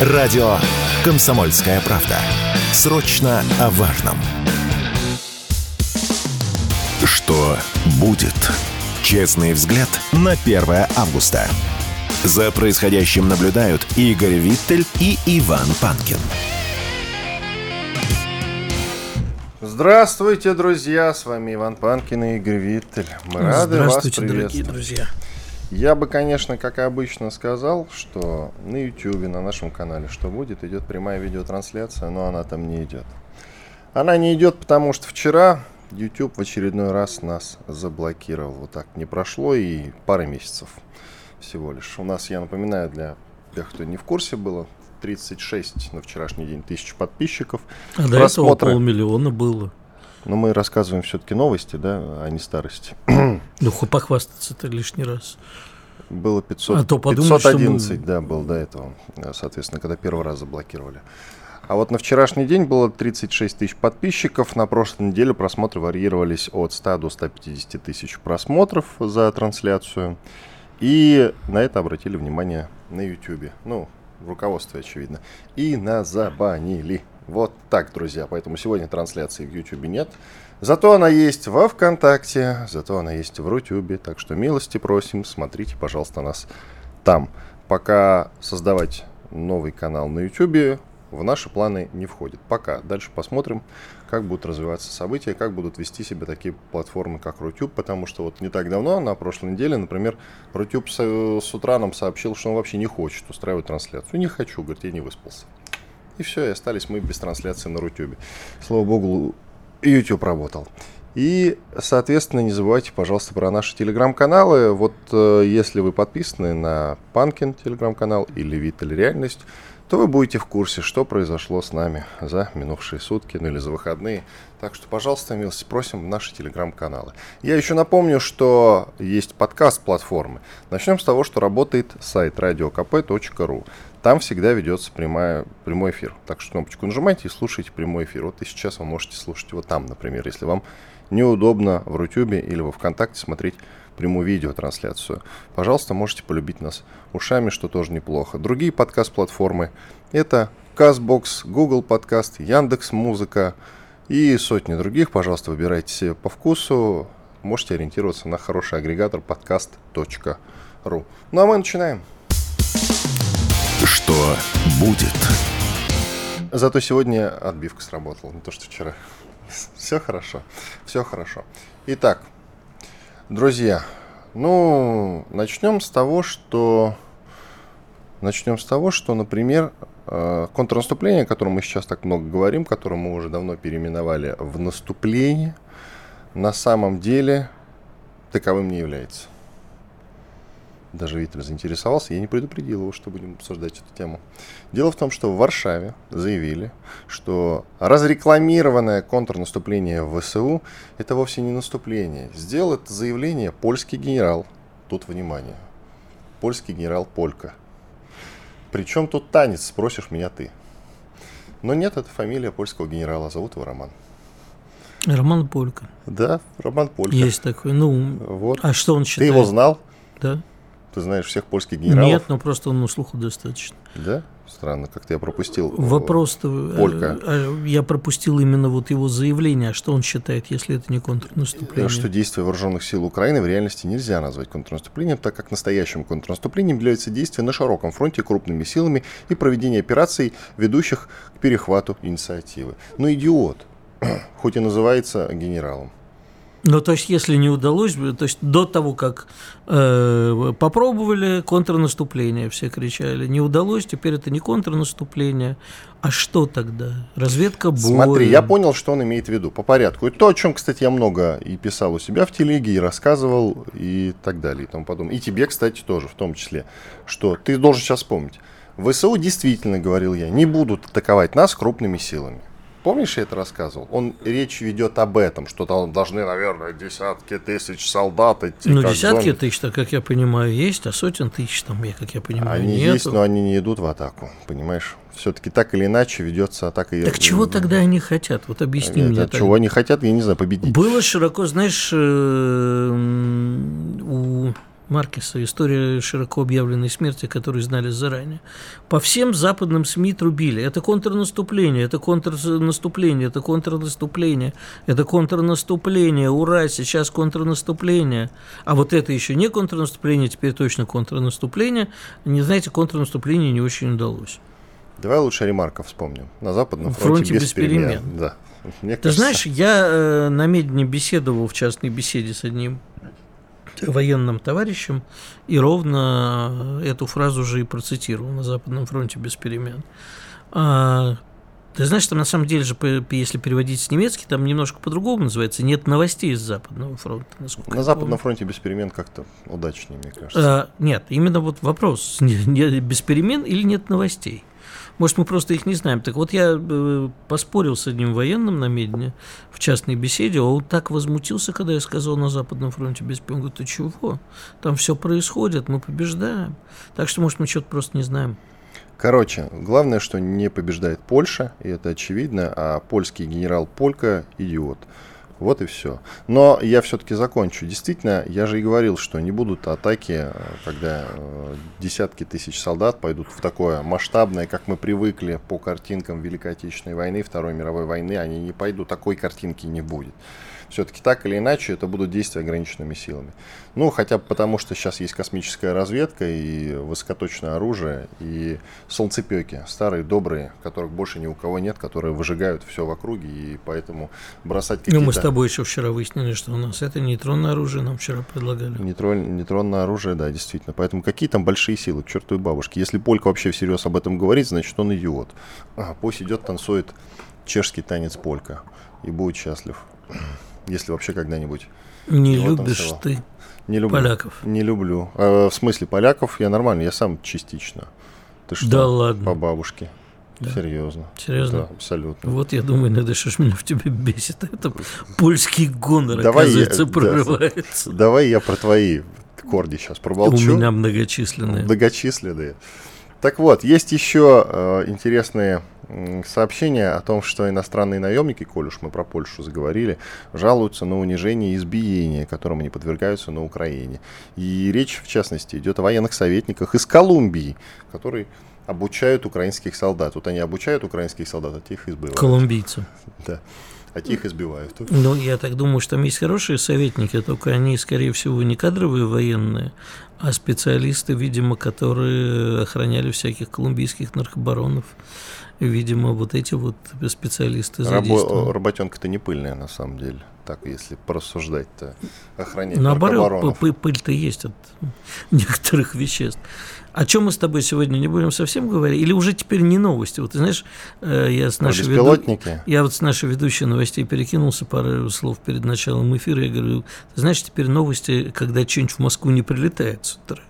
Радио «Комсомольская правда». Срочно о важном. Что будет? Честный взгляд на 1 августа. За происходящим наблюдают Игорь Виттель и Иван Панкин. Здравствуйте, друзья! С вами Иван Панкин и Игорь Виттель. Мы рады вас Здравствуйте, приветствовать. дорогие друзья. Я бы, конечно, как и обычно сказал, что на YouTube, на нашем канале «Что будет?» идет прямая видеотрансляция, но она там не идет. Она не идет, потому что вчера YouTube в очередной раз нас заблокировал. Вот так не прошло и пары месяцев всего лишь. У нас, я напоминаю, для тех, кто не в курсе было, 36 на вчерашний день тысяч подписчиков. А до этого Просмотры. полмиллиона было. Но мы рассказываем все-таки новости, да, а не старости. Ну, похвастаться-то лишний раз. Было 500, А то подумают, что мы- 511, да, был до этого, э, соответственно, когда первый раз заблокировали. А вот на вчерашний день было 36 тысяч подписчиков. На прошлой неделе просмотры варьировались от 100 до 150 тысяч просмотров за трансляцию. И на это обратили внимание на YouTube. Ну, в руководстве, очевидно. И на забанили. Вот так, друзья. Поэтому сегодня трансляции в YouTube нет. Зато она есть во ВКонтакте, зато она есть в Рутюбе. Так что милости просим, смотрите, пожалуйста, нас там. Пока создавать новый канал на Ютубе в наши планы не входит. Пока. Дальше посмотрим, как будут развиваться события, как будут вести себя такие платформы, как Рутюб. Потому что вот не так давно, на прошлой неделе, например, Рутюб с, с утра нам сообщил, что он вообще не хочет устраивать трансляцию. Не хочу, говорит, я не выспался. И все, и остались мы без трансляции на Рутюбе. Слава богу, YouTube работал. И, соответственно, не забывайте, пожалуйста, про наши телеграм-каналы. Вот э, если вы подписаны на Панкин телеграм-канал или Виталь Реальность, то вы будете в курсе, что произошло с нами за минувшие сутки, ну или за выходные. Так что, пожалуйста, милости просим в наши телеграм-каналы. Я еще напомню, что есть подкаст-платформы. Начнем с того, что работает сайт radiokp.ru. Там всегда ведется прямая, прямой эфир. Так что кнопочку нажимайте и слушайте прямой эфир. Вот и сейчас вы можете слушать его там, например, если вам неудобно в Рутюбе или во Вконтакте смотреть прямую видеотрансляцию. Пожалуйста, можете полюбить нас ушами, что тоже неплохо. Другие подкаст-платформы это Казбокс, Google Подкаст, Яндекс Музыка и сотни других. Пожалуйста, выбирайте себе по вкусу. Можете ориентироваться на хороший агрегатор подкаст.ру. Ну а мы начинаем. Что будет? Зато сегодня отбивка сработала, не то что вчера. Все хорошо, все хорошо. Итак, друзья, ну, начнем с того, что... Начнем с того, что, например, э, контрнаступление, о котором мы сейчас так много говорим, которое мы уже давно переименовали в наступление, на самом деле таковым не является. Даже Виталь заинтересовался, я не предупредил его, что будем обсуждать эту тему. Дело в том, что в Варшаве заявили, что разрекламированное контрнаступление в ВСУ – это вовсе не наступление. Сделал это заявление польский генерал. Тут внимание. Польский генерал Полька. Причем тут танец, спросишь меня ты. Но нет, это фамилия польского генерала, зовут его Роман. Роман Полька. Да, Роман Полька. Есть такой. Ну, Вот. а что он Ты считает? его знал? Да? Ты знаешь всех польских генералов? Нет, но просто он на слуху достаточно. Да? Странно, как-то я пропустил. Вопрос-то... э, Полька. э, Я пропустил именно вот его заявление. А что он считает, если это не контрнаступление? Что действия вооруженных сил Украины в реальности нельзя назвать контрнаступлением, так как настоящим контрнаступлением являются действия на широком фронте крупными силами и проведение операций, ведущих к перехвату инициативы. Но идиот, хоть и называется генералом. Ну, то есть, если не удалось, то есть до того, как э, попробовали контрнаступление, все кричали, не удалось, теперь это не контрнаступление, а что тогда? Разведка боя. Смотри, я понял, что он имеет в виду. По порядку. И то, о чем, кстати, я много и писал у себя в телеге, и рассказывал, и так далее, и тому подобное. И тебе, кстати, тоже, в том числе, что ты должен сейчас вспомнить. ВСУ действительно, говорил я, не будут атаковать нас крупными силами. Помнишь, я это рассказывал? Он речь ведет об этом, что там должны, наверное, десятки тысяч солдат идти. Ну, десятки зомби. тысяч, как я понимаю, есть, а сотен тысяч там, я, как я понимаю, Они нету. есть, но они не идут в атаку, понимаешь? Все-таки так или иначе ведется атака. Так чего тогда они хотят? Вот объясни Нет, мне. так. чего они хотят, я не знаю, победить. Было широко, знаешь, э, у Маркеса «История широко объявленной смерти, которую знали заранее». По всем западным СМИ трубили. Это контрнаступление, это контрнаступление, это контрнаступление, это контрнаступление, ура, сейчас контрнаступление. А вот это еще не контрнаступление, теперь точно контрнаступление. Не знаете, контрнаступление не очень удалось. Давай лучше Ремарка вспомним. На Западном фронте, фронте без, без перемен. перемен. Да. Мне Ты кажется... знаешь, я э, на Медне беседовал в частной беседе с одним военным товарищем и ровно эту фразу же и процитировал на Западном фронте без перемен. А, ты знаешь, там на самом деле же, если переводить с немецкий, там немножко по-другому называется. Нет новостей с Западного фронта. На Западном фронте без перемен как-то удачнее, мне кажется. А, нет, именно вот вопрос, без перемен или нет новостей. Может, мы просто их не знаем. Так вот, я э, поспорил с одним военным на Медне в частной беседе, он так возмутился, когда я сказал на Западном фронте без пен. Говорит, ты чего? Там все происходит, мы побеждаем. Так что, может, мы что-то просто не знаем. Короче, главное, что не побеждает Польша, и это очевидно, а польский генерал Полька – идиот. Вот и все. Но я все-таки закончу. Действительно, я же и говорил, что не будут атаки, когда э, десятки тысяч солдат пойдут в такое масштабное, как мы привыкли по картинкам Великой Отечественной войны, Второй мировой войны, они не пойдут, такой картинки не будет все-таки так или иначе это будут действия ограниченными силами. Ну, хотя бы потому, что сейчас есть космическая разведка и высокоточное оружие, и солнцепеки, старые, добрые, которых больше ни у кого нет, которые выжигают все в округе, и поэтому бросать какие-то... Ну, мы с тобой еще вчера выяснили, что у нас это нейтронное оружие нам вчера предлагали. Нейтрон, нейтронное оружие, да, действительно. Поэтому какие там большие силы, к чертовой бабушке. Если Полька вообще всерьез об этом говорит, значит, он идиот. А, пусть идет, танцует чешский танец Полька и будет счастлив если вообще когда-нибудь. Не любишь танцевал. ты не люблю, поляков? Не люблю. А, в смысле, поляков я нормально, я сам частично. Ты что? Да ладно. По бабушке. Да. Серьезно. Серьезно? Да, абсолютно. Вот я думаю, иногда что ж меня в тебе бесит. Это польский гонор, давай оказывается, я, прорывается. Да, давай я про твои корди сейчас промолчу. У меня многочисленные. Многочисленные. Так вот, есть еще э, интересные сообщения о том, что иностранные наемники, коль уж мы про Польшу заговорили, жалуются на унижение и избиение, которым они подвергаются на Украине. И речь, в частности, идет о военных советниках из Колумбии, которые обучают украинских солдат. Вот они обучают украинских солдат, а те их избивают. Колумбийцы. Да. А те их избивают. Ну, я так думаю, что там есть хорошие советники, только они, скорее всего, не кадровые военные, а специалисты, видимо, которые охраняли всяких колумбийских наркобаронов. Видимо, вот эти вот специалисты Рабо- Работенка-то не пыльная, на самом деле. Так, если порассуждать-то, охранять Наоборот, пыль-то есть от некоторых веществ. О чем мы с тобой сегодня не будем совсем говорить? Или уже теперь не новости? Вот ты знаешь, э, я с нашей веду... я вот с нашей ведущей новостей перекинулся пару слов перед началом эфира. Я говорю, ты знаешь, теперь новости, когда что-нибудь в Москву не прилетает с утра.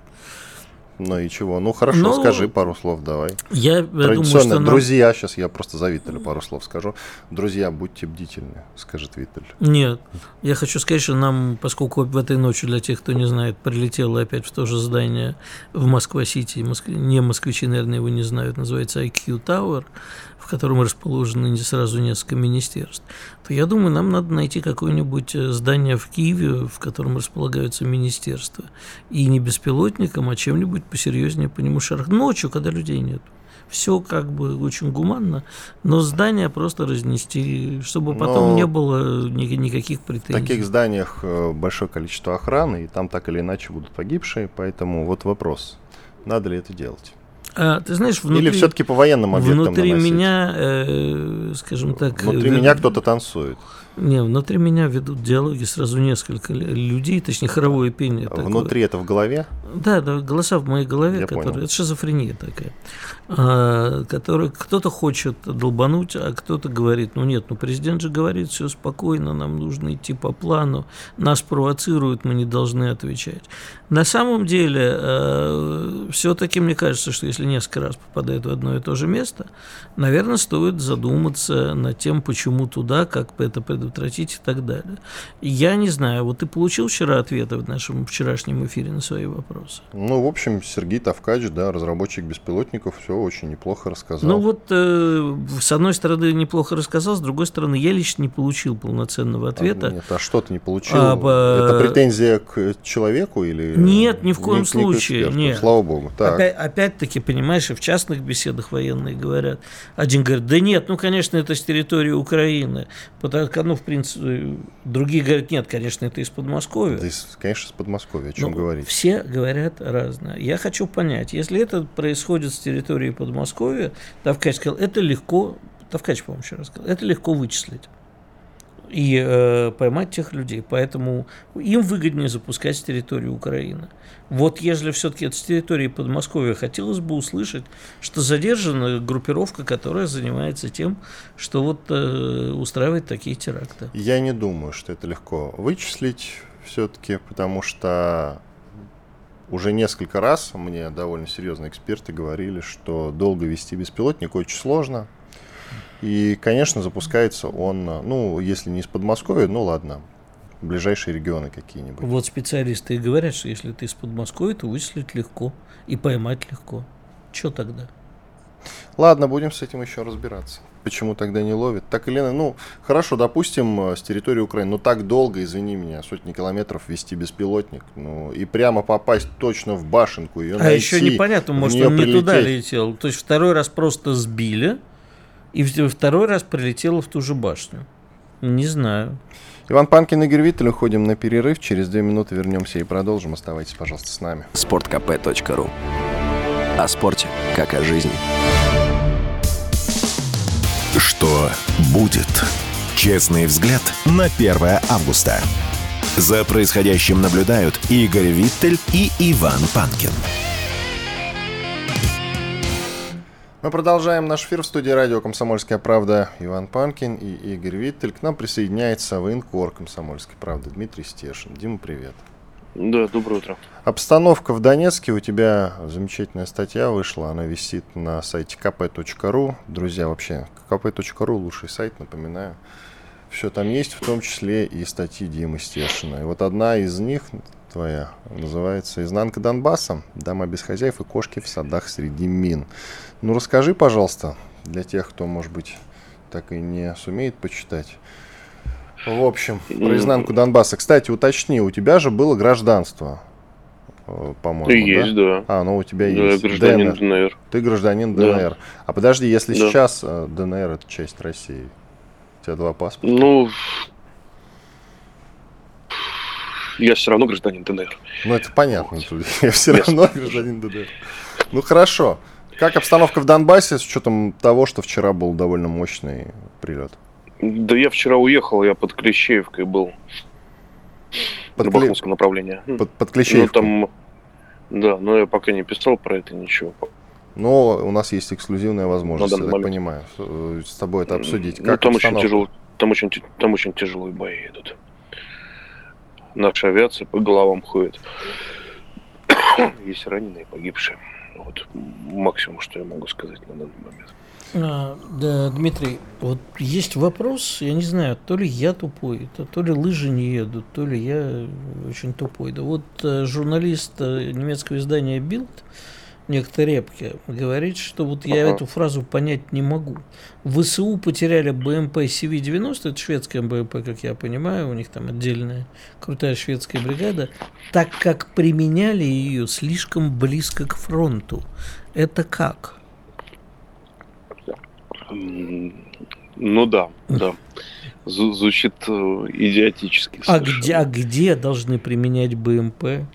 Ну и чего? Ну хорошо, ну, скажи пару слов, давай. Я думаю, что нам... друзья, сейчас я просто за Виттеля пару слов скажу. Друзья, будьте бдительны, скажет Виттель. Нет, я хочу сказать, что нам, поскольку в этой ночи, для тех, кто не знает, прилетело опять в то же здание в Москва-Сити, Моск... не москвичи, наверное, его не знают, называется IQ Tower, в котором расположены не сразу несколько министерств, то я думаю, нам надо найти какое-нибудь э, здание в Киеве, в котором располагаются министерства. И не беспилотником, а чем-нибудь посерьезнее по нему шарах. Ночью, когда людей нет. Все как бы очень гуманно, но здание просто разнести, чтобы потом но не было ни- никаких претензий. В таких зданиях э, большое количество охраны, и там так или иначе будут погибшие, поэтому вот вопрос, надо ли это делать? А, ты знаешь, внутри, Или все-таки по военным объектам Внутри наносить? меня, э, скажем так... Внутри э, меня кто-то танцует. Не, внутри меня ведут диалоги сразу несколько людей, точнее, хоровое пение. Внутри такое. это в голове? Да, да, голоса в моей голове, Я которые... Понял. Это шизофрения такая. А, который кто-то хочет долбануть, а кто-то говорит, ну нет, ну президент же говорит, все спокойно, нам нужно идти по плану, нас провоцируют, мы не должны отвечать. На самом деле, э, все-таки мне кажется, что если несколько раз попадает в одно и то же место, наверное, стоит задуматься над тем, почему туда, как это предотвратить и так далее. Я не знаю, вот ты получил вчера ответы в нашем вчерашнем эфире на свои вопросы? Ну, в общем, Сергей Тавкач, да, разработчик беспилотников, все очень неплохо рассказал. Ну вот, э, с одной стороны, неплохо рассказал, с другой стороны, я лично не получил полноценного ответа. А, нет, а что ты не получил? А, Это претензия к человеку или... Нет, ни в коем не, случае. Не нет. Слава богу. Так. Опять, опять-таки, понимаешь, и в частных беседах военные говорят. Один говорит, да нет, ну, конечно, это с территории Украины. Потому, ну, в принципе, другие говорят, нет, конечно, это из Подмосковья. Да, конечно, из Подмосковья, о чем ну, говорить. Все говорят разное. Я хочу понять, если это происходит с территории Подмосковья, Тавкач сказал, это легко, Тавкач, по-моему, еще раз сказал, это легко вычислить и э, поймать тех людей. Поэтому им выгоднее запускать с территории Украины. Вот если все-таки это с территории Подмосковья, хотелось бы услышать, что задержана группировка, которая занимается тем, что вот э, устраивает такие теракты. Я не думаю, что это легко вычислить все-таки, потому что уже несколько раз мне довольно серьезные эксперты говорили, что долго вести беспилотник очень сложно, и, конечно, запускается он, ну, если не из Подмосковья, ну ладно, ближайшие регионы какие-нибудь. Вот специалисты и говорят, что если ты из Подмосковья, то вычислить легко и поймать легко. Что тогда? Ладно, будем с этим еще разбираться. Почему тогда не ловит? Так или иначе, ну, хорошо, допустим, с территории Украины, но так долго, извини меня, сотни километров вести беспилотник, ну, и прямо попасть точно в башенку, ее А найти, еще непонятно, может, он прилететь. не туда летел. То есть второй раз просто сбили, и второй раз прилетела в ту же башню. Не знаю. Иван Панкин, Игорь Виттель, уходим на перерыв. Через две минуты вернемся и продолжим. Оставайтесь, пожалуйста, с нами. Спорткп.ру О спорте, как о жизни. Что будет? Честный взгляд на 1 августа. За происходящим наблюдают Игорь Виттель и Иван Панкин. Мы продолжаем наш эфир в студии радио «Комсомольская правда». Иван Панкин и Игорь Виттель. К нам присоединяется военкор «Комсомольской правды» Дмитрий Стешин. Дима, привет. Да, доброе утро. Обстановка в Донецке. У тебя замечательная статья вышла. Она висит на сайте kp.ru. Друзья, вообще, kp.ru лучший сайт, напоминаю. Все там есть, в том числе и статьи Димы Стешина. И вот одна из них, твоя, называется «Изнанка Донбасса. Дома без хозяев и кошки в садах среди мин». Ну, расскажи, пожалуйста, для тех, кто, может быть, так и не сумеет почитать. В общем, про изнанку Донбасса. Кстати, уточни, у тебя же было гражданство, э, по-моему, Есть, да? да. А, ну у тебя да, есть. гражданин ДНР. ДНР. Ты гражданин ДНР. Да. А подожди, если да. сейчас э, ДНР это часть России, у тебя два паспорта? Ну, я все равно гражданин ДНР. Ну, это понятно. Вот. Я все равно гражданин ДНР. Ну, хорошо. Как обстановка в Донбассе с учетом того, что вчера был довольно мощный прилет? Да я вчера уехал, я под Клещеевкой был. Под на Кле... Бахмутском направлении. Под, под Клещеевкой? Ну, там, да, но я пока не писал про это ничего. Но у нас есть эксклюзивная возможность, я так момент. понимаю, э, с тобой это обсудить. Ну, как ну, там очень тяжело, там очень, там очень тяжелые бои идут. Наша авиация по головам ходит. Есть раненые, погибшие. Вот максимум, что я могу сказать на данный момент. А, да, Дмитрий, вот есть вопрос, я не знаю, то ли я тупой, то, ли лыжи не едут, то ли я очень тупой. Да вот э, журналист э, немецкого издания Bild некто Репке говорит, что вот я эту фразу понять не могу. В ВСУ потеряли БМП CV-90, это шведская БМП, как я понимаю, у них там отдельная крутая шведская бригада, так как применяли ее слишком близко к фронту. Это как? Ну да, да. Звучит э, идиотически. А где, а где должны применять БМП?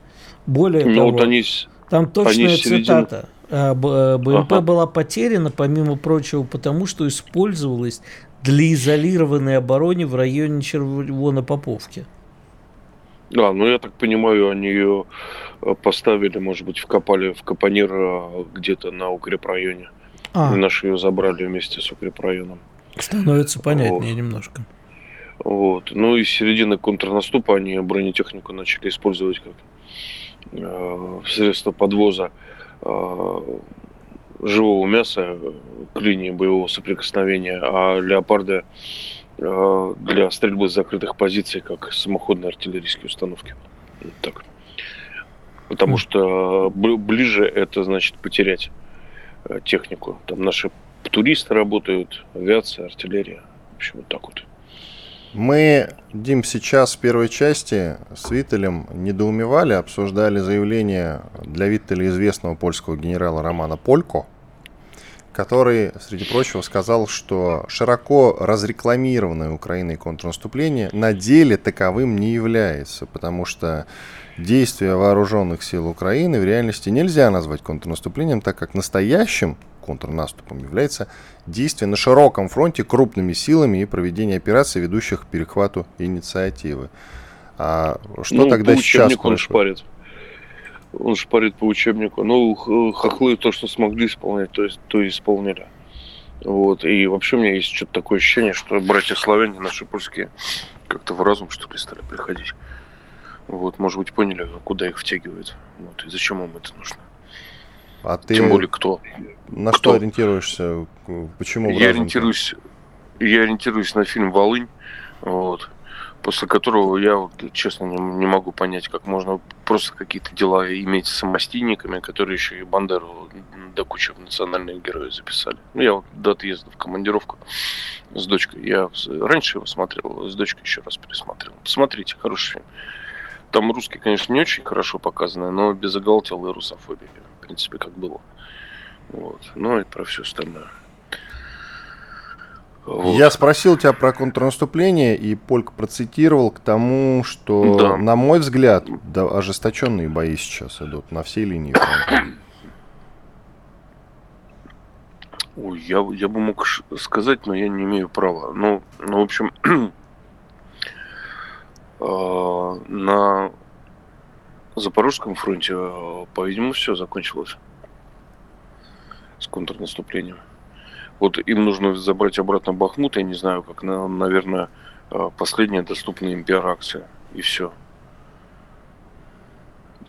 Более ну, того, вот они там точная цитата. А, э, БМП ага. была потеряна, помимо прочего, потому что использовалась для изолированной обороны в районе Червоно-Поповки. Да, ну я так понимаю, они ее э, поставили, может быть, вкопали в капонир э, где-то на укрепрайоне. А. И наши ее забрали вместе с укрепрайоном. Становится понятнее вот. немножко. Вот. Ну и с середины контрнаступа они бронетехнику начали использовать как Э, средства подвоза э, живого мяса к линии боевого соприкосновения, а леопарды э, для стрельбы с закрытых позиций, как самоходные артиллерийские установки. Вот так. Потому что ближе это значит потерять э, технику. Там наши туристы работают, авиация, артиллерия. В общем, вот так вот. Мы, Дим, сейчас в первой части с Виттелем недоумевали, обсуждали заявление для Виттеля известного польского генерала Романа Полько, который, среди прочего, сказал, что широко разрекламированное Украиной контрнаступление на деле таковым не является, потому что действия вооруженных сил Украины в реальности нельзя назвать контрнаступлением, так как настоящим контрнаступом является действие на широком фронте крупными силами и проведение операций, ведущих к перехвату инициативы. А что ну, тогда по сейчас он шпарит. Он шпарит по учебнику. Ну, хохлы то, что смогли исполнять, то, есть, то и исполнили. Вот. И вообще у меня есть что-то такое ощущение, что братья славяне, наши польские, как-то в разум, что ли, стали приходить. Вот, может быть, поняли, куда их втягивают. Вот, и зачем им это нужно. А ты Тем более кто? На кто? что ориентируешься? Почему? Я ориентируюсь, я ориентируюсь на фильм «Волынь», вот, после которого я, вот, честно, не, не могу понять, как можно просто какие-то дела иметь с самостийниками, которые еще и Бандеру до кучи в национальные герои записали. Ну, я вот до отъезда в командировку с дочкой, я раньше его смотрел, с дочкой еще раз пересмотрел. Посмотрите, хороший фильм. Там русский, конечно, не очень хорошо показано, но без оголтелой русофобии принципе, как было. Вот. Ну и про все остальное. Вот. Я спросил тебя про контрнаступление, и Польк процитировал к тому, что, да. на мой взгляд, да, ожесточенные бои сейчас идут на всей линии фронта. Ой, я, я бы мог сказать, но я не имею права. Ну, ну в общем, на Запорожском фронте, э, по-видимому, все закончилось с контрнаступлением. Вот им нужно забрать обратно Бахмут, я не знаю, как, наверное, э, последняя доступная им пиар-акция, и все.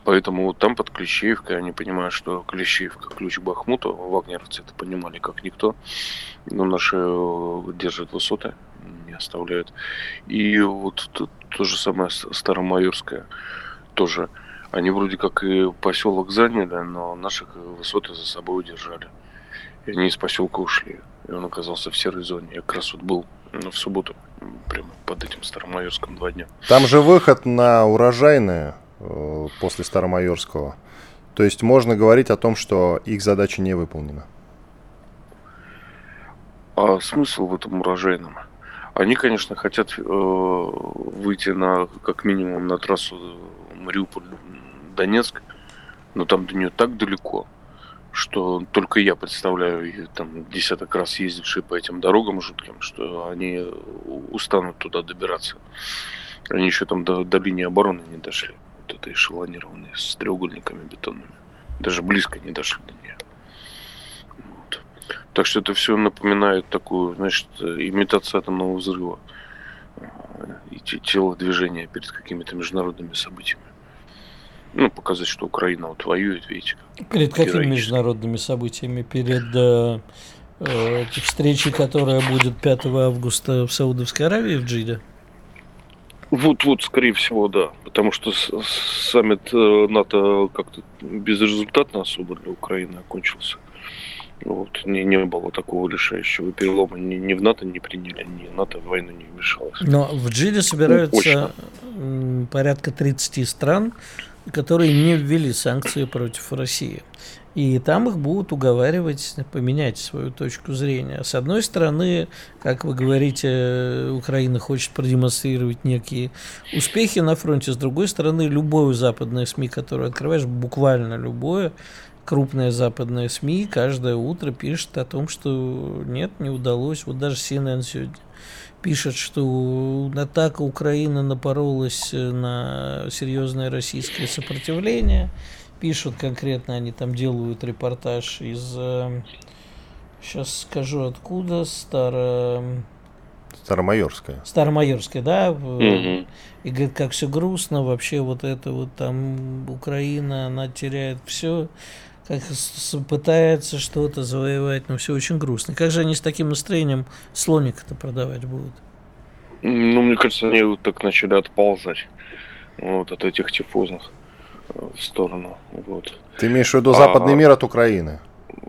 Поэтому вот там под Клещеевкой они понимают, что Клещеевка ключ к Бахмуту, вагнеровцы это понимали как никто, но наши э, держат высоты, не оставляют. И вот то, то же самое Старомайорское тоже они вроде как и поселок заняли, но наших высоты за собой удержали. И они из поселка ушли. И он оказался в серой зоне. Я как раз вот был в субботу, прямо под этим Старомайорском два дня. Там же выход на урожайное э, после Старомайорского. То есть можно говорить о том, что их задача не выполнена. А смысл в этом урожайном? Они, конечно, хотят э, выйти на, как минимум, на трассу Мариуполь Донецк, но там до нее так далеко, что только я представляю, там десяток раз ездившие по этим дорогам жутким, что они устанут туда добираться. Они еще там до, до линии обороны не дошли. Вот это эшелонированные с треугольниками бетонными. Даже близко не дошли до. Так что это все напоминает такую, значит, имитацию атомного взрыва и телодвижения перед какими-то международными событиями ну, показать, что Украина вот воюет, видите. Перед какими международными событиями? Перед э, э, встречей, которая будет 5 августа в Саудовской Аравии, в Джиде? Вот-вот, скорее всего, да. Потому что саммит э, НАТО как-то безрезультатно особо для Украины окончился. Вот, не, не было такого решающего перелома. Ни, ни в НАТО не приняли, ни НАТО в войну не вмешалось. Но в Джиде собираются ну, порядка 30 стран, которые не ввели санкции против России. И там их будут уговаривать поменять свою точку зрения. С одной стороны, как вы говорите, Украина хочет продемонстрировать некие успехи на фронте. С другой стороны, любое западное СМИ, которое открываешь, буквально любое, крупное западное СМИ каждое утро пишет о том, что нет, не удалось. Вот даже CNN сегодня пишет, что атака Украины напоролась на серьезное российское сопротивление. Пишут конкретно, они там делают репортаж из... Сейчас скажу откуда. Старо... Старомайорская. Старомайорская, да. И говорит, как все грустно, вообще вот это вот там Украина, она теряет все как пытается что-то завоевать, но все очень грустно. Как же они с таким настроением слоник-то продавать будут? Ну, мне кажется, они вот так начали отползать вот, от этих тифозных э, в сторону. Вот. Ты имеешь в виду западный А. мир от Украины?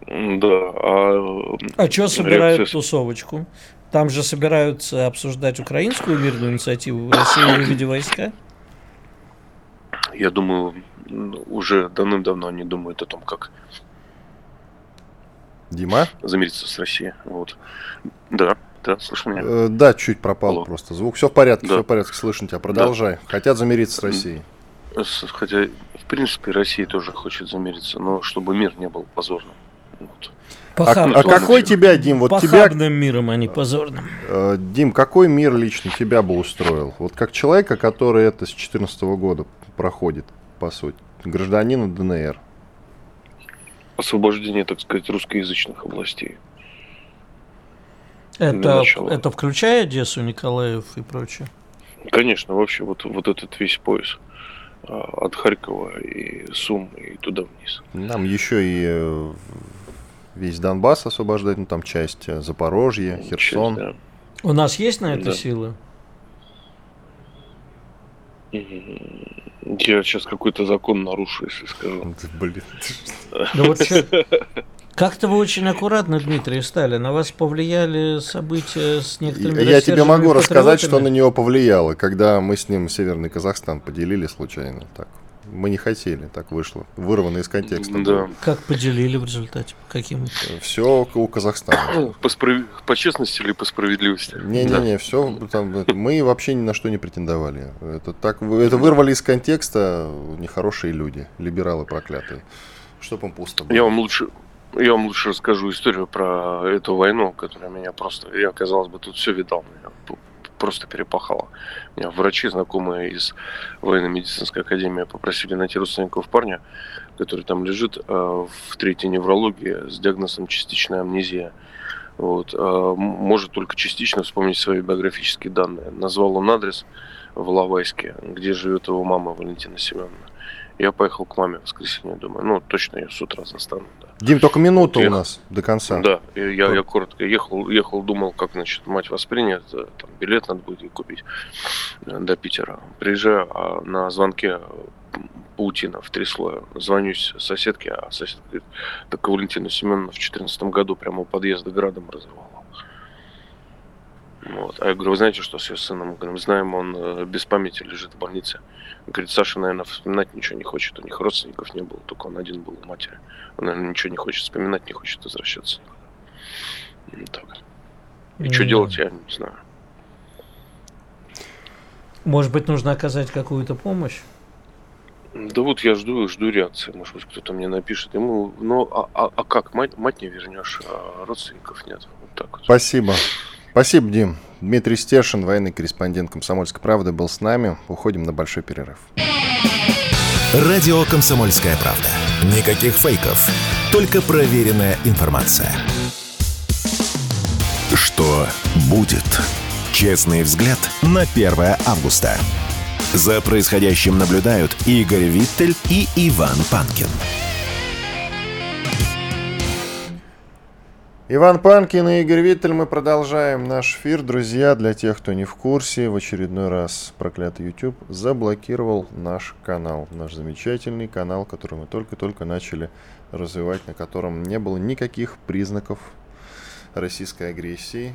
Да, а... А что собирают реакция- тусовочку? Там же собираются обсуждать украинскую мирную инициативу в России выведи войска. Я думаю, уже давным-давно они думают о том, как Дима? замириться с Россией. Вот. Да, да, слышно меня? Э, да, чуть пропал Алло. просто. Звук. Все в порядке, Да. все в порядке. Слышно тебя. Продолжай. Хотят замириться с Россией. Хотя, в принципе, Россия тоже хочет замириться, но чтобы мир не был позорным. Вот. А, Похаб- а какой тебя, Дим, вот тебя, Похабным миром, а не позорным. э, Дим, какой мир лично тебя бы устроил? Вот как человека, который это с 2014 года проходит, по сути, гражданина ДНР. Освобождение, так сказать, русскоязычных областей. Это, это включая Одессу, Николаев и прочее? Конечно, вообще вот, вот этот весь пояс а, от Харькова и Сум и туда вниз. Нам еще и э, весь Донбасс освобождать, ну там часть э, Запорожье, Херсон. Часть, да. У нас есть на это Да. силы? Я сейчас какой-то закон нарушу, если скажу. Да, Блин. Да вот чё- Как-то вы очень аккуратно, Дмитрий, стали. На вас повлияли события с некоторыми Я тебе могу рассказать, что на него повлияло, когда мы с ним Северный Казахстан поделили случайно. Так. Мы не хотели, так вышло. Вырвано из контекста. Да. Как поделили в результате? Каким? Все у Казахстана. По, справ- по честности или по справедливости? Не-не-не, все там. это- Мы вообще ни на что не претендовали. Это так, это вырвали из контекста нехорошие люди, либералы проклятые. Чтоб им пусто было. Я вам лучше, я вам лучше расскажу историю про эту войну, которая меня просто, я, казалось бы, тут все видал, меня п- просто перепахало. Меня врачи, знакомые из военно-медицинской академии, попросили найти родственников парня, который там лежит э, в третьей неврологии с диагнозом частичная амнезия. Вот, э, может только частично вспомнить свои биографические данные. Назвал он адрес в Лавайске, где живет его мама Валентина Семеновна. Я поехал к маме в воскресенье, думаю, ну точно я с утра застану. Да. Дим, только минута у Ехал. нас до конца. Да, я, я, я коротко ехал, ехал, думал, как, значит, мать воспринят, э, там, билет надо будет ей купить э, до Питера. Приезжаю, а на звонке паутина в три слоя. Звонюсь соседке, а соседка говорит, так Валентина Семеновна в 2014 году прямо у подъезда градом разорвала. Вот. А я говорю, вы знаете, что с ее сыном? Мы говорим, знаем, он э, без памяти лежит в больнице. Говорит, Саша, наверное, вспоминать ничего не хочет. У них родственников не было, только он один был у матери. Он, наверное, ничего не хочет вспоминать, не хочет возвращаться так. И что М. делать, я не знаю. Может быть, нужно оказать какую-то помощь? Да вот я жду, жду реакции. Может быть, кто-то мне напишет. Ему, ну, а, а- а как? Мать, мать не вернешь, а родственников нет. Вот так вот. Спасибо. Спасибо, Дим. Дмитрий Стешин, военный корреспондент «Комсомольской правды», был с нами. Уходим на большой перерыв. Радио «Комсомольская правда». Никаких фейков, только проверенная информация. Что будет? Честный взгляд на 1 августа. За происходящим наблюдают Игорь Виттель и Иван Панкин. Иван Панкин и Игорь Виттель. Мы продолжаем наш эфир. Друзья, для тех, кто не в курсе, в очередной раз проклятый YouTube заблокировал наш канал. Наш замечательный канал, который мы только-только начали развивать, на котором не было никаких признаков российской агрессии,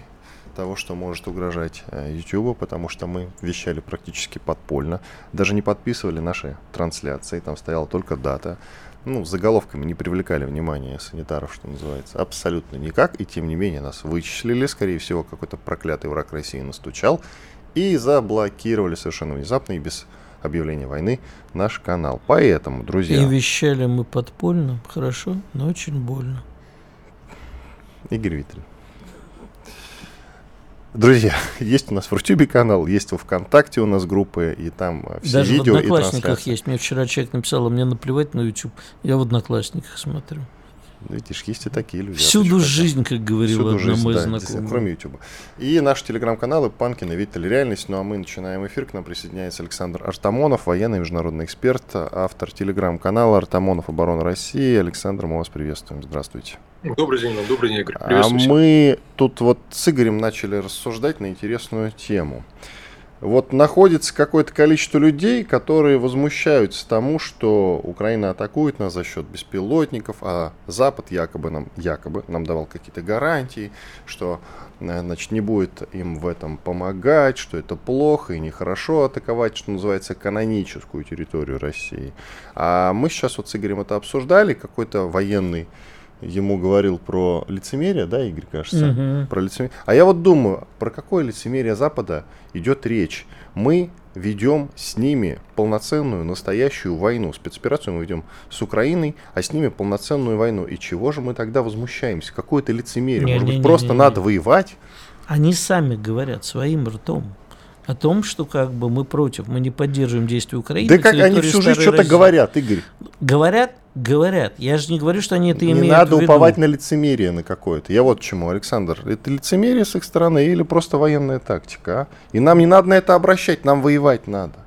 того, что может угрожать э, YouTube, потому что мы вещали практически подпольно, даже не подписывали наши трансляции, там стояла только дата. Ну, заголовками не привлекали внимание санитаров, что называется, абсолютно никак, и тем не менее нас вычислили, скорее всего, какой-то проклятый враг России настучал, и заблокировали совершенно внезапно и без объявления войны наш канал. Поэтому, друзья, И вещали мы подпольно, хорошо, но очень больно. Игорь Виттель. Друзья, есть у нас в Рутюбе канал, есть во ВКонтакте у нас группы, и там э, все Даже видео в и Одноклассниках трансляции. есть. Мне вчера человек написал, а мне наплевать на YouTube. Я в Одноклассниках смотрю. Видишь, есть и такие люди. Всюду жизнь, как говорил одна жизнь, моя да, знакомая. действительно, кроме YouTube. И наши телеграм-каналы Панкин и Виттель Реальность. Ну а мы начинаем эфир. К нам присоединяется Александр Артамонов, военный международный эксперт, автор телеграм-канала Артамонов Оборона России. Александр, мы вас приветствуем. Здравствуйте. Добрый день, добрый день, Игорь. А мы тут вот с Игорем начали рассуждать на интересную тему. Вот находится какое-то количество людей, которые возмущаются тому, что Украина атакует нас за счет беспилотников, а Запад якобы нам, якобы нам давал какие-то гарантии, что э, значит, не будет им в этом помогать, что это плохо и нехорошо атаковать, что называется, каноническую территорию России. А мы сейчас вот с Игорем это обсуждали, какой-то военный ему говорил про лицемерие, да, Игорь, кажется? Угу. Про лицемерие. А я вот думаю, про какое лицемерие Запада идет речь? Мы ведем с ними полноценную, настоящую войну. Спецоперацию мы ведем с Украиной, а с ними полноценную войну. И чего же мы тогда возмущаемся? Какое-то лицемерие? Не, Может не, быть, не, просто не, не, надо воевать? Они сами говорят своим ртом о том, что как бы мы против, мы не поддерживаем действия Украины. Да как они всю жизнь что-то говорят, Игорь? Говорят, говорят. Я же не говорю, что они это не имеют надо в виду. уповать на лицемерие на какое-то. Я вот чему, Александр. Это лицемерие с их стороны или просто военная тактика? А? И нам не надо на это обращать, нам воевать надо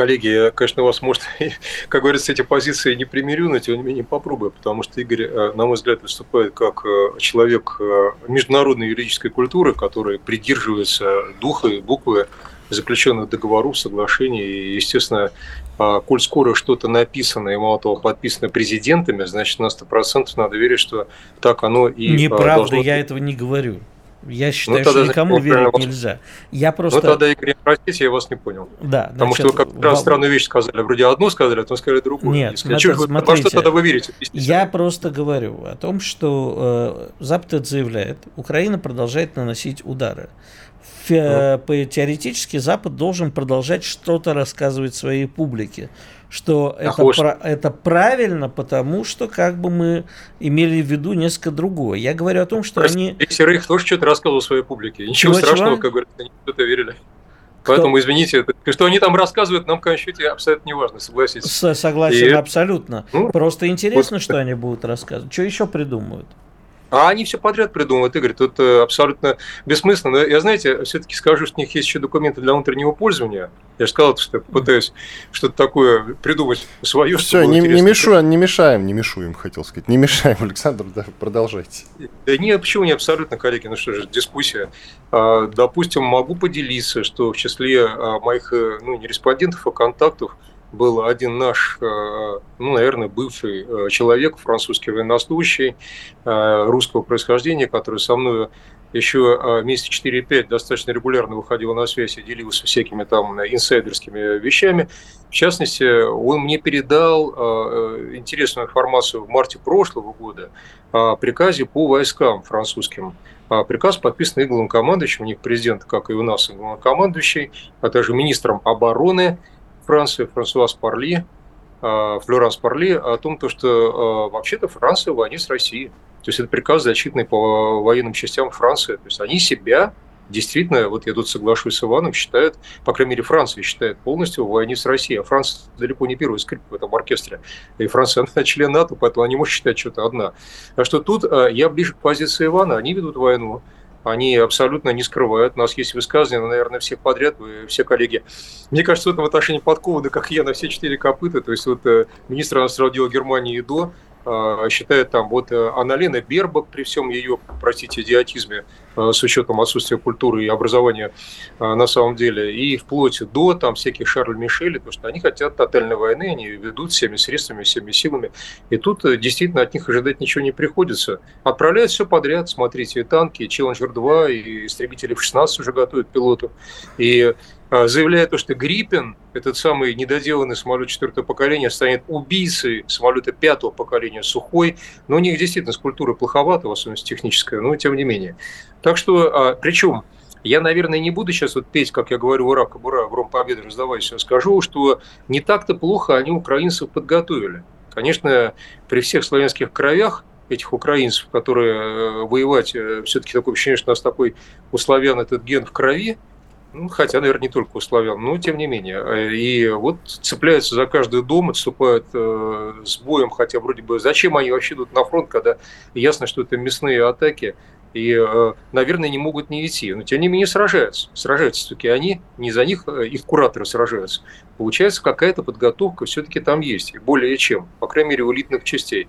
коллеги, я, конечно, вас, может, как говорится, эти позиции не примирю, но тем не менее попробую, потому что Игорь, э, на мой взгляд, выступает как э, человек э, международной юридической культуры, который придерживается духа и буквы заключенных договоров, соглашений. И, естественно, а, коль скоро что-то написано, и мало того, подписано президентами, значит, на 100% надо верить, что так оно и Неправда, должно... я этого не говорю. Я ну, считаю, ну, что никому верить вас... нельзя. Я просто... Ну тогда, Игорь, простите, я вас не понял. Да, Потому значит, что вы как раз странную вещь сказали. Вроде одну сказали, а потом сказали другую. Нет, смотри, что, смотрите, что тогда вы верите? Я просто говорю о том, что э, Запад заявляет, Украина продолжает наносить удары. Фе, ну. Теоретически Запад должен продолжать что-то рассказывать своей публике что это, про, это правильно, потому что как бы мы имели в виду несколько другое. Я говорю о том, что Прости, они... Серых тоже что-то рассказывал своей публике. Ничего чего, страшного, чего? как говорят, они что-то верили. Кто? Поэтому, извините, что они там рассказывают, нам, конечно, абсолютно не важно, согласитесь. С согласен, И... абсолютно. Ну, Просто интересно, вот... что они будут рассказывать. Что еще придумают? А они все подряд придумывают, Игорь, тут э, абсолютно бессмысленно. Я, знаете, все-таки скажу, что у них есть еще документы для внутреннего пользования. Я же сказал, что я пытаюсь что-то такое придумать свое. Все, не, не, мешу, не мешаем, не мешуем, хотел сказать. Не мешаем, Александр, да, продолжайте. Да не, почему не абсолютно, коллеги, ну что же, дискуссия. А, допустим, могу поделиться, что в числе а, моих, э, ну, не респондентов, а контактов – был один наш, э, ну, наверное, бывший э, человек, французский военнослужащий э, русского происхождения, который со мной еще месяца 4-5 достаточно регулярно выходил на связь и делился всякими там инсайдерскими вещами. В частности, он мне передал интересную информацию в марте прошлого года о приказе по войскам французским. Приказ подписан и командующим, у них президент, как и у нас, командующий, а также министром обороны Франции, Франсуаз Парли, а, Флоранс Парли, о том, то, что а, вообще-то Франция в войне с Россией. То есть это приказ, зачитанный по военным частям Франции. То есть они себя действительно, вот я тут соглашусь с Иваном, считают, по крайней мере, Франция считает полностью в войне с Россией. А Франция далеко не первый скрипка в этом оркестре. И Франция, она член НАТО, поэтому она не может считать что-то одна. Так что тут а, я ближе к позиции Ивана. Они ведут войну они абсолютно не скрывают. У нас есть высказывания, наверное, всех подряд, вы все коллеги. Мне кажется, в этом отношении подкованы, как я, на все четыре копыта. То есть вот э, министр иностранных дел Германии и до а, считает там вот э, Аналена Бербак при всем ее, простите, идиотизме, э, с учетом отсутствия культуры и образования э, на самом деле, и вплоть до там всяких Шарль Мишелей, потому что они хотят тотальной войны, они ведут всеми средствами, всеми силами, и тут действительно от них ожидать ничего не приходится. Отправляют все подряд, смотрите, и танки, и Челленджер 2, и истребители в 16 уже готовят пилотов, и а, заявляет, что Гриппин, этот самый недоделанный самолет четвертого поколения, станет убийцей самолета пятого поколения Сухой. Но у них действительно скульптура плоховата, в особенности техническая, но тем не менее. Так что, а, причем, я, наверное, не буду сейчас вот петь, как я говорю, ура, кабура, гром победы раздавайся, скажу, что не так-то плохо они украинцев подготовили. Конечно, при всех славянских кровях этих украинцев, которые э, воевать, э, все-таки такое ощущение, что у нас такой у славян этот ген в крови, ну, хотя, наверное, не только у славян, но тем не менее. И вот цепляются за каждый дом, отступают э, с боем, хотя вроде бы зачем они вообще идут на фронт, когда ясно, что это мясные атаки, и, э, наверное, не могут не идти. Но, тем не менее, сражаются. Сражаются все-таки они, не за них, э, их кураторы сражаются. Получается, какая-то подготовка все-таки там есть, более чем, по крайней мере, у элитных частей.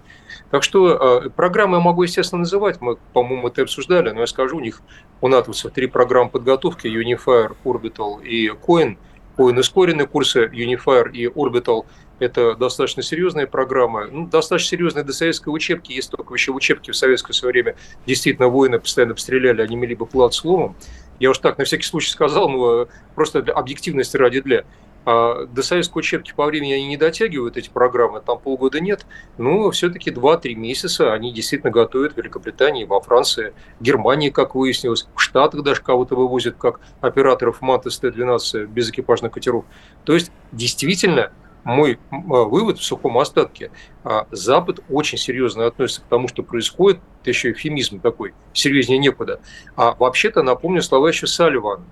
Так что программы я могу, естественно, называть. Мы, по-моему, это обсуждали, но я скажу, у них у натовцев три программы подготовки, Unifier, Orbital и Coin. Coin ускоренные курсы, Unifier и Orbital это достаточно серьезная программа, ну, достаточно серьезные до советской учебки, есть только еще учебки в советское свое время действительно воины постоянно обстреляли, они мели бы плат словом. Я уж так на всякий случай сказал, но просто для объективности ради для. А до советской учебки по времени они не дотягивают, эти программы, там полгода нет, но все-таки 2-3 месяца они действительно готовят в Великобритании, во Франции, Германии, как выяснилось, в Штатах даже кого-то вывозят как операторов МАТ СТ-12 без экипажных катеров. То есть действительно мой а, вывод в сухом остатке. А Запад очень серьезно относится к тому, что происходит. Это еще эвфемизм такой, серьезнее некуда. А вообще-то, напомню слова еще Салливан.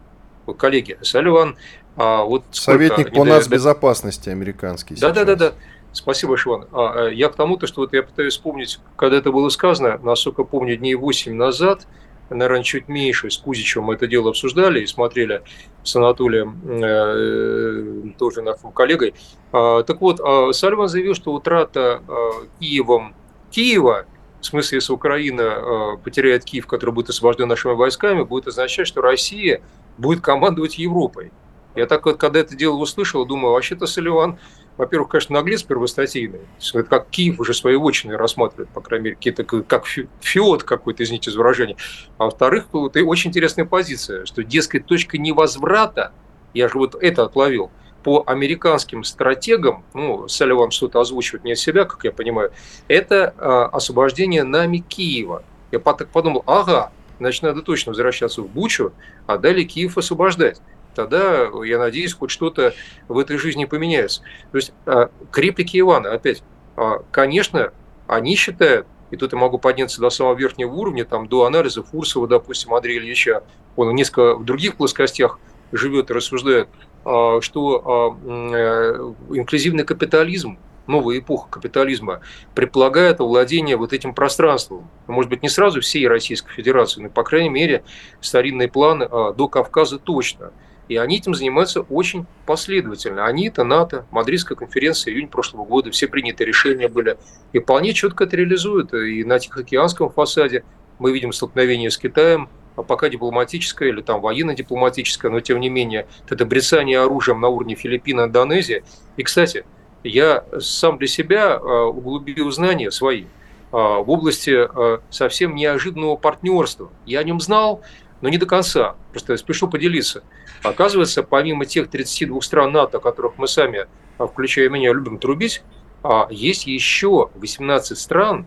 Вот, коллеги, Салливан... А, вот Советник по нацбезопасности американский. Да-да-да. Спасибо, Шиван. А, а, я к тому, то, что вот я пытаюсь вспомнить, когда это было сказано, насколько помню, дней 8 назад – наверное, чуть меньше, с Кузичем мы это дело обсуждали и смотрели с Анатолием, э, тоже нашим коллегой. А, так вот, а Сальван заявил, что утрата а, Киевом Киева, в смысле, если Украина потеряет Киев, который будет освобожден нашими войсками, будет означать, что Россия будет командовать Европой. Я так вот, когда это дело услышал, думаю, вообще-то Салливан во-первых, конечно, наглец первостатейный. Это как Киев уже своей вотчиной рассматривает, по крайней мере, какие-то, как фиот какой-то, извините за выражение. А во-вторых, вот, и очень интересная позиция, что, дескать, точка невозврата, я же вот это отловил, по американским стратегам, ну, Салливан что-то озвучивает не от себя, как я понимаю, это а, освобождение нами Киева. Я так подумал, ага, значит, надо точно возвращаться в Бучу, а далее Киев освобождать тогда, я надеюсь, хоть что-то в этой жизни поменяется. То есть а, к реплике Ивана, опять, а, конечно, они считают, и тут я могу подняться до самого верхнего уровня, там, до анализа Фурсова, допустим, Андрея Ильича, он в несколько в других плоскостях живет и рассуждает, а, что э, инклюзивный капитализм, новая эпоха капитализма предполагает овладение вот этим пространством. Может быть, не сразу всей Российской Федерации, но, по крайней мере, старинный план до Кавказа точно – и они этим занимаются очень последовательно. Они это НАТО, Мадридская конференция, июнь прошлого года, все принятые решения были. И вполне четко это реализуют. И на Тихоокеанском фасаде мы видим столкновение с Китаем, а пока дипломатическое или там военно-дипломатическое, но тем не менее, это брецание оружием на уровне Филиппин и Индонезии. И, кстати, я сам для себя а, углубил знания свои а, в области а, совсем неожиданного партнерства. Я о нем знал, но не до конца. Просто спешу поделиться. Оказывается, помимо тех 32 стран НАТО, о которых мы сами, а, включая меня, любим трубить, а, есть еще 18 стран,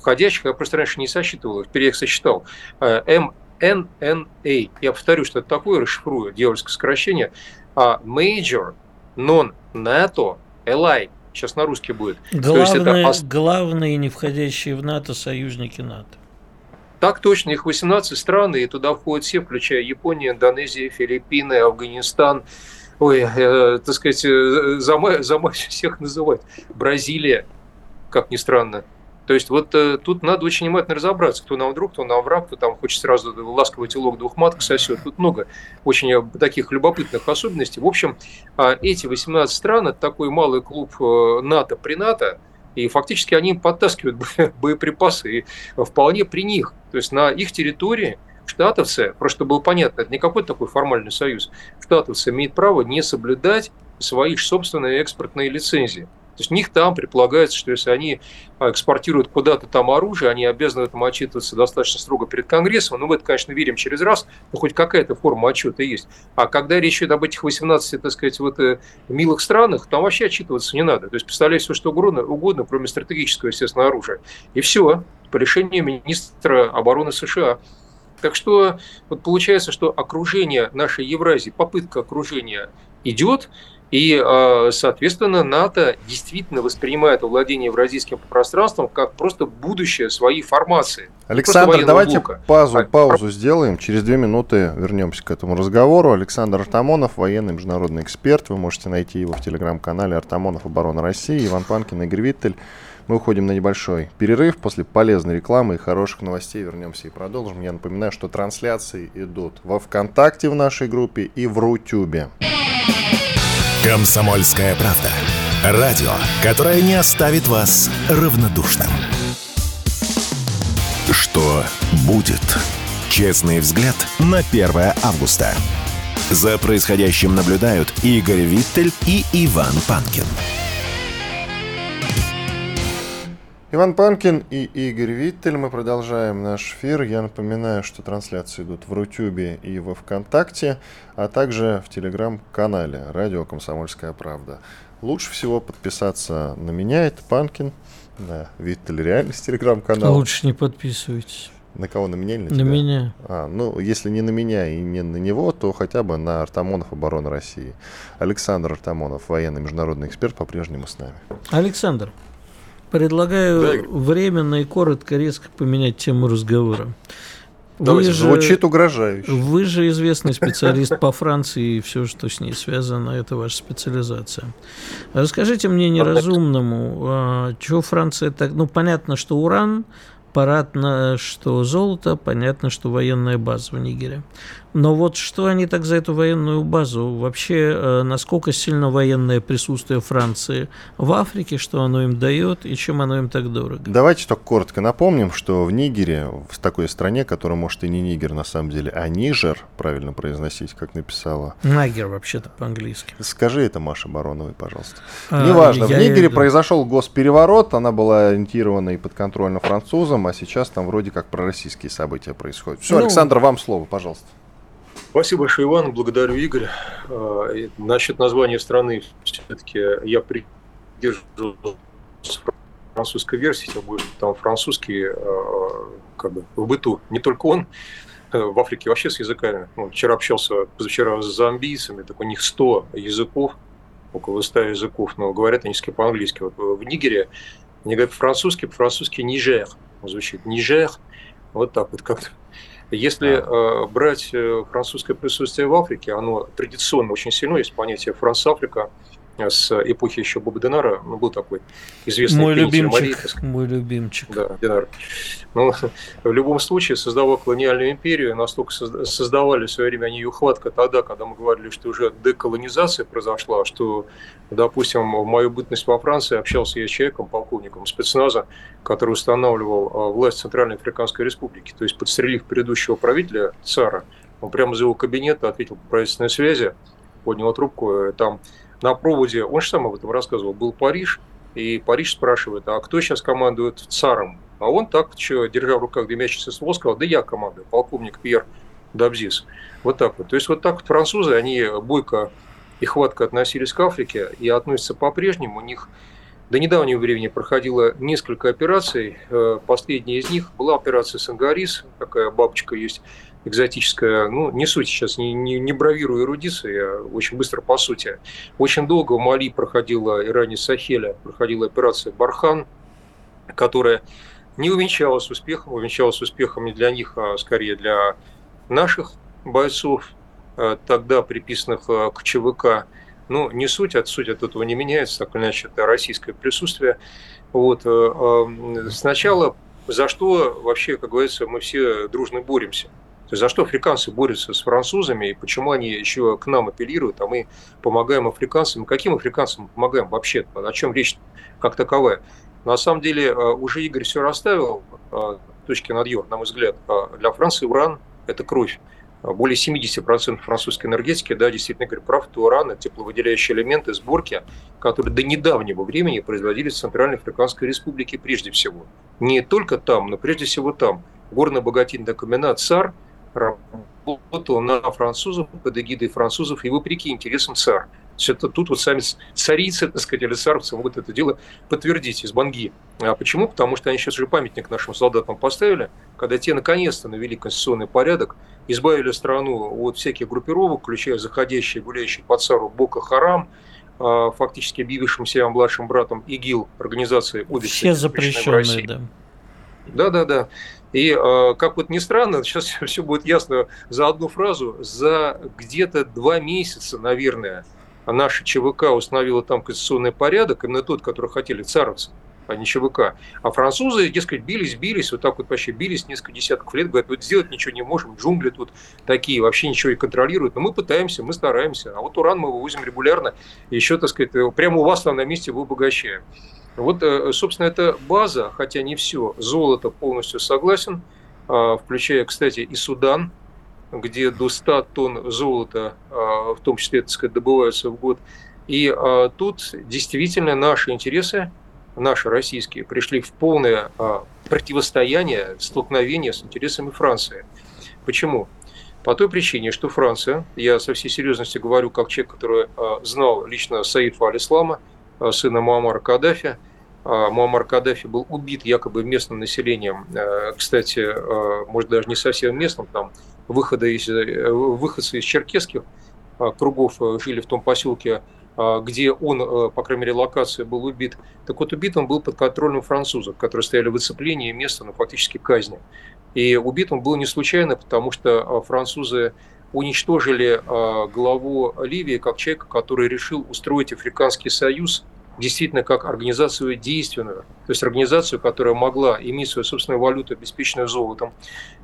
входящих, я просто раньше не сосчитывал, теперь я их сосчитал, MNNA. Я повторю, что это такое, расшифрую, дьявольское сокращение. А, Major Non-NATO Ally. Сейчас на русский будет. Главные, это... главные не входящие в НАТО союзники НАТО. Так точно, их 18 стран, и туда входят все, включая Японию, Индонезию, Филиппины, Афганистан, ой, э, так сказать, э, за, за всех называть, Бразилия, как ни странно. То есть вот э, тут надо очень внимательно разобраться, кто нам друг, кто нам враг, кто там хочет сразу ласковый телок двух маток сосет. Тут много очень э, таких любопытных особенностей. В общем, э, эти 18 стран, это такой малый клуб э, НАТО при НАТО, и фактически они подтаскивают боеприпасы и вполне при них. То есть на их территории штатовцы, просто было понятно, это не какой-то такой формальный союз, штатовцы имеют право не соблюдать свои собственные экспортные лицензии. То есть у них там предполагается, что если они а, экспортируют куда-то там оружие, они обязаны этому отчитываться достаточно строго перед Конгрессом. Ну, мы это, конечно, верим через раз, но хоть какая-то форма отчета есть. А когда речь идет об этих 18, так сказать, вот э, милых странах, там вообще отчитываться не надо. То есть представлять все, что угодно, угодно, кроме стратегического, естественно, оружия. И все, по решению министра обороны США. Так что вот получается, что окружение нашей Евразии, попытка окружения идет, и, а, соответственно, НАТО действительно воспринимает овладение евразийским пространством как просто будущее своей формации. Александр, давайте блока. паузу, а, паузу сделаем. Через две минуты вернемся к этому разговору. Александр Артамонов, военный международный эксперт. Вы можете найти его в телеграм-канале Артамонов Оборона России. Иван Панкин, Игорь Виттель. Мы уходим на небольшой перерыв. После полезной рекламы и хороших новостей вернемся и продолжим. Я напоминаю, что трансляции идут во ВКонтакте в нашей группе и в Рутюбе. «Комсомольская правда». Радио, которое не оставит вас равнодушным. Что будет? Честный взгляд на 1 августа. За происходящим наблюдают Игорь Виттель и Иван Панкин. Иван Панкин и Игорь Виттель. Мы продолжаем наш эфир. Я напоминаю, что трансляции идут в Рутюбе и во Вконтакте, а также в телеграм-канале «Радио Комсомольская правда». Лучше всего подписаться на меня, это Панкин, на Виттель реальность телеграм-канал. Лучше не подписывайтесь. На кого, на меня или на, На тебя? меня. А, ну, если не на меня и не на него, то хотя бы на Артамонов обороны России. Александр Артамонов, военный международный эксперт, по-прежнему с нами. Александр, предлагаю Да, временно и коротко, резко поменять тему разговора. Вы же, Звучит угрожающе. вы же известный специалист по Франции и все, что с ней связано, это ваша специализация. Расскажите мне неразумному, что Франция так... Ну, понятно, что уран, понятно, что золото, понятно, что военная база в Нигере. Но вот что они так за эту военную базу? Вообще, э, насколько сильно военное присутствие Франции в Африке, что оно им дает и чем оно им так дорого? Давайте только коротко напомним, что в Нигере, в такой стране, которая, может, и не Нигер на самом деле, а Нижер, правильно произносить, как написала. Нагер вообще-то по-английски. Скажи это Маше Бароновой, пожалуйста. А, Неважно, в Нигере произошел госпереворот, она была ориентирована и подконтрольна французам, а сейчас там вроде как пророссийские события происходят. Все, Ну, Александр, вам слово, пожалуйста. Спасибо большое, Иван. Благодарю, Игорь. А, Насчет названия страны все-таки я придерживаюсь французской версии, тем более там французский а, как бы в быту. Не только он, э, в Африке вообще с языками. Ну, вчера общался, позавчера с замбийцами, так у них 100 языков, около 100 языков, но говорят они все по-английски. Вот в Нигере они говорят по-французски, по-французски Нижер звучит. Нижер, вот так вот как-то. Если э, брать э, французское присутствие в Африке, оно традиционно очень сильно, есть понятие Франс-Африка с эпохи еще Боба Денара, ну, был такой известный Мой любимчик, Марии, мой любимчик. Да, Денар. Ну, в любом случае, создавая колониальную империю, настолько созда- создавали в свое время они ее хватка тогда, когда мы говорили, что уже деколонизация произошла, что, допустим, в мою бытность во Франции общался я с человеком, полковником спецназа, который устанавливал а, власть Центральной Африканской Республики. То есть, подстрелив предыдущего правителя, цара, он прямо из его кабинета ответил по правительственной связи, поднял трубку, э, там на проводе, он же сам об этом рассказывал, был Париж, и Париж спрашивает, а кто сейчас командует царом? А он так, что, держа в руках дымящийся ствол, сказал, да я командую, полковник Пьер Дабзис. Вот так вот. То есть вот так вот французы, они бойко и хватко относились к Африке и относятся по-прежнему. У них до недавнего времени проходило несколько операций. Э, Последняя из них была операция Сангарис. Такая бабочка есть экзотическая. Ну, не суть сейчас, не, не, не бравирую эрудицией, я очень быстро по сути. Очень долго в Мали проходила, Иране Сахеля, проходила операция Бархан, которая не увенчалась успехом, увенчалась успехом не для них, а скорее для наших бойцов, э, тогда приписанных э, к ЧВК. Ну, не суть, от суть от этого не меняется, так или иначе, это российское присутствие. Вот. э, Сначала за что вообще, как говорится, мы все дружно боремся. То есть за что африканцы борются с французами и почему они еще к нам апеллируют, а мы помогаем африканцам. Каким африканцам мы помогаем вообще? О чем речь как таковая? На самом деле э, уже Игорь все расставил, э, точки над «ё», на мой взгляд. Э, Для Франции уран – это кровь. Более 70% французской энергетики, да, действительно, Игорь прав, это уран, это тепловыделяющие элементы сборки, которые до недавнего времени производились в Центральной Африканской Республике прежде всего. Не только там, но прежде всего там. Горно-богатинный комбинат ЦАР работал на французов, под эгидой французов и вопреки интересам ЦАР. То есть это тут вот сами царицы, так сказать, или царовцы могут это дело подтвердить из Банги. А почему? Потому что они сейчас уже памятник нашим солдатам поставили, когда те наконец-то навели конституционный порядок, избавили страну от всяких группировок, включая заходящие, гуляющие по цару Бока Харам, а, фактически объявившим себя младшим братом ИГИЛ, организации обе Все запрещенные, да. Да, да, да. И э, как вот ни странно, сейчас все будет ясно за одну фразу. За где-то два месяца, наверное, наша ЧВК установила там конституционный порядок, именно тот, который хотели царовцы, а не ЧВК. А французы, дескать, бились, бились, вот так вот вообще бились несколько десятков лет, говорят, вот сделать ничего не можем, джунгли тут такие, вообще ничего не контролируют. Но мы пытаемся, мы стараемся. А вот уран мы вывозим регулярно, и еще, так сказать, прямо у вас там на месте вы обогащаем. Вот, э, собственно, это база, хотя не все. Золото полностью согласен. включая, кстати, и Судан, где до 100 тонн золота, в том числе, так сказать, добываются в год. И тут действительно наши интересы, наши российские, пришли в полное противостояние, столкновение с интересами Франции. Почему? По той причине, что Франция, я со всей серьезностью говорю, как человек, который знал лично Саид Аль-Ислама, сына Муаммара Каддафи, а, Муаммар Каддафи был убит якобы местным населением, э, кстати, э, может даже не совсем местным, там выходы из, э, выходцы из черкесских кругов жили в том поселке, где он, по крайней мере, локация был убит. Так вот, убит он был под контролем французов, которые стояли в оцеплении места, ну, фактически казни. И убит он был не случайно, потому что французы уничтожили главу Ливии как человека, который решил устроить Африканский союз – действительно как организацию действенную, то есть организацию, которая могла иметь свою собственную валюту, обеспеченную золотом.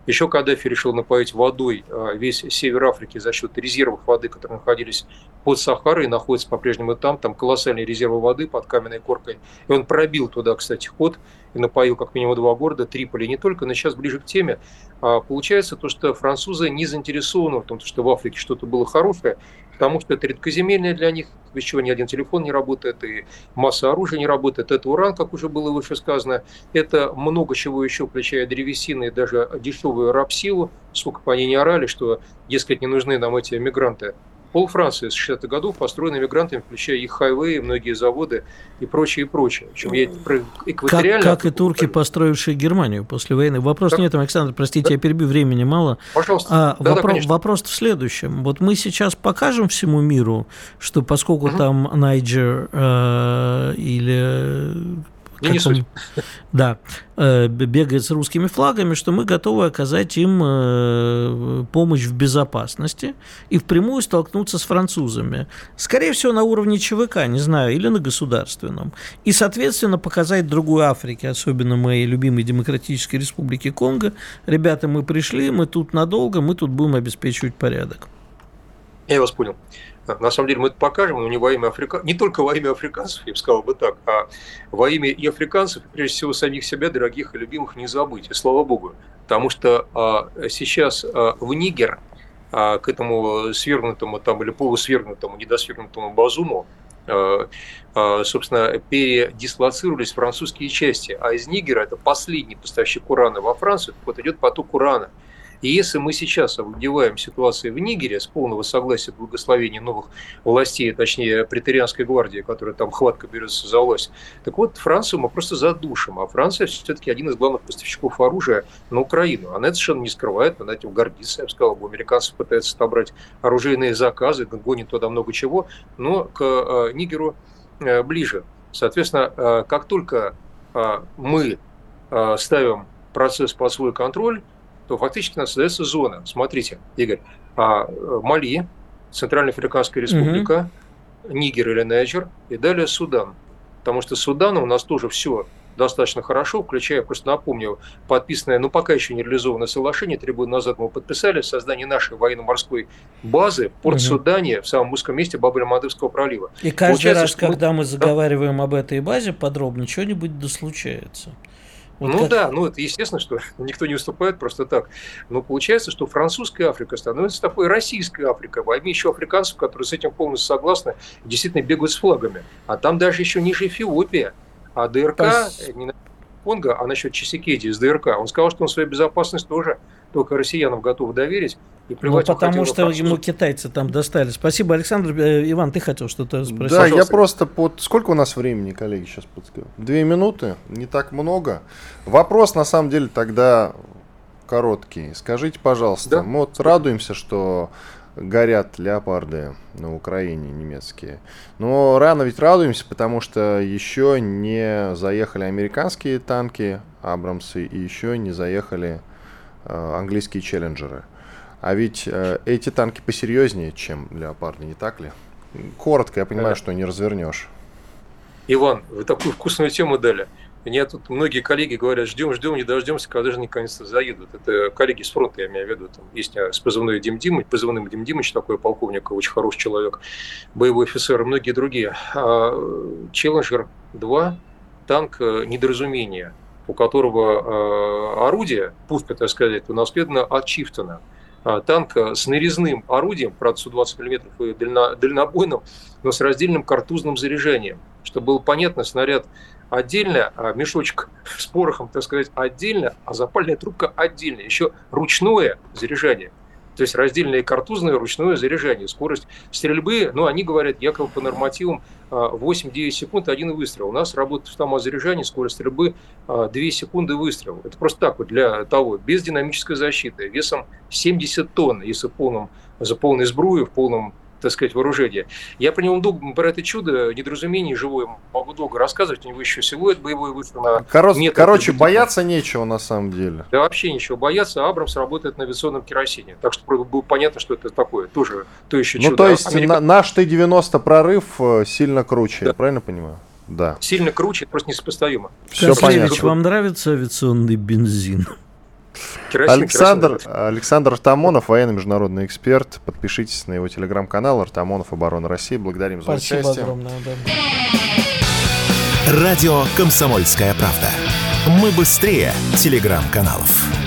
Еще Каддафи решил напоить водой а, весь север Африки за счет резервов воды, которые находились под Сахарой, находятся по-прежнему там, там колоссальные резервы воды под каменной коркой. И он пробил туда, кстати, ход и напоил как минимум два города, Триполи не только, но сейчас ближе к теме. А получается то, что французы не заинтересованы в том, что в Африке что-то было хорошее, потому что это редкоземельное для них, без чего ни один телефон не работает, и масса оружия не работает. Это уран, как уже было выше сказано, это много чего еще, включая древесины и даже дешевую рабсилу, сколько бы они не орали, что, дескать, не нужны нам эти мигранты Пол Франции с 60-х годов построена мигрантами, включая их хайвеи, многие заводы и прочее, и прочее. Причем я про как, как и турки, построившие Германию после войны. Вопрос так? нет, Александр, простите, да? я перебью, времени мало. Пожалуйста. А, да, вопрос, да, вопрос в следующем. Вот мы сейчас покажем всему миру, что поскольку угу. там Найджер э, или не, не суть. Да, э, бегает с русскими флагами, что мы готовы оказать им э, помощь в безопасности и впрямую столкнуться с французами. Скорее всего, на уровне ЧВК, не знаю, или на государственном. И, соответственно, показать другой Африке, особенно моей любимой Демократической Республике Конго, ребята, мы пришли, мы тут надолго, мы тут будем обеспечивать порядок. Я вас понял. На самом деле мы это покажем, но не во имя Африка... не только во имя африканцев, я бы сказал бы так, а во имя и африканцев, и прежде всего самих себя, дорогих и любимых, не забыть, и слава богу. Потому что а, сейчас а, в Нигер а, к этому свергнутому там или полусвергнутому, недосвергнутому Базуму а, а, собственно, передислоцировались французские части, а из Нигера, это последний поставщик урана во Францию, вот идет поток урана – и если мы сейчас овладеваем ситуацией в Нигере с полного согласия благословения новых властей, точнее претерианской гвардии, которая там хватко берется за власть, так вот Францию мы просто задушим. А Франция все-таки один из главных поставщиков оружия на Украину. Она это совершенно не скрывает, она этим гордится. Я бы сказал, у американцев пытаются отобрать оружейные заказы, гонит туда много чего, но к э, Нигеру э, ближе. Соответственно, э, как только мы ставим процесс под свой контроль, то фактически у нас создается зона. Смотрите, Игорь, а, Мали, Центральная Африканская Республика, угу. Нигер или Нейджер и далее Судан. Потому что с Суданом у нас тоже все достаточно хорошо, включая, просто напомню, подписанное, но пока еще не реализованное соглашение, три года назад мы подписали создание нашей военно-морской базы в Порт-Судане, угу. в самом узком месте Бабель-Мадывского пролива. И каждый Получается, раз, когда мы, заговариваем об этой базе подробно, что-нибудь да случается. Вот ну как... да, ну это естественно, что никто не выступает просто так. Но получается, что французская Африка становится такой российской Африкой. Возьми еще африканцев, которые с этим полностью согласны, действительно бегают с флагами. А там даже еще ниже Эфиопия. А ДРК, Пос... не на Конго, а насчет Чесикеди из ДРК, он сказал, что он свою безопасность тоже только россиянам готов доверить. И ну, потому что ему китайцы там достали. Спасибо, Александр. Э, Иван, ты хотел что-то спросить? Да, Пожалуйста. я просто под... Сколько у нас времени, коллеги, сейчас подскажу? Две минуты, не так много. Вопрос, на самом деле, тогда короткий. Скажите, пожалуйста, да? мы вот радуемся, что горят леопарды на Украине немецкие. Но рано ведь радуемся, потому что еще не заехали американские танки Абрамсы и еще не заехали э, английские челленджеры. А ведь э, эти танки посерьезнее, чем леопарды, не так ли? Коротко, я понимаю, что не развернешь. Иван, вы такую вкусную тему дали. Мне тут многие коллеги говорят, ждем, ждем, не дождемся, когда же наконец-то заедут. Это коллеги с фронта, я имею в виду. Там есть с позывной Дим Димыч, позывным Дим Димыч, такой полковник, очень хороший человек, боевой офицер и многие другие. А Челленджер 2 танк э, недоразумения у которого орудие, пушка, так сказать, унаследована от Чифтона. Танк с нарезным орудием, правда, 120 мм и дальнобойным, но с раздельным картузным заряжением. Чтобы было понятно, снаряд отдельно, а мешочек с порохом, так сказать, отдельно, а запальная трубка отдельно. Еще ручное заряжание – то есть раздельное картузное ручное заряжание. Скорость стрельбы, ну, они говорят, якобы по нормативам 8-9 а, секунд один выстрел. У нас работает автомат-заряжание, скорость стрельбы 2 а, секунды выстрел. Это просто так вот для того, без динамической защиты, весом 70 тонн, если в полном, за полной сбруей, в полном так сказать, вооружения. Я про него про это чудо, недоразумение живое, могу долго рассказывать. У него еще силуэт боевой вышел на Кор- метр. Короче, бояться нечего на самом деле. Да вообще ничего. Бояться Абрамс работает на авиационном керосине. Так что было понятно, что это такое. Тоже то еще ну, чудо. Ну, то есть Америка... наш Т-90 прорыв э, сильно круче, да. я правильно понимаю? Да. Сильно круче, просто несопоставимо. Все понятно. вам нравится авиационный бензин? Керосин, Александр, керосин. Александр Артамонов, военный международный эксперт. Подпишитесь на его телеграм-канал Артамонов Оборона России. Благодарим за Спасибо участие. огромное. Да. Радио «Комсомольская правда». Мы быстрее телеграм-каналов.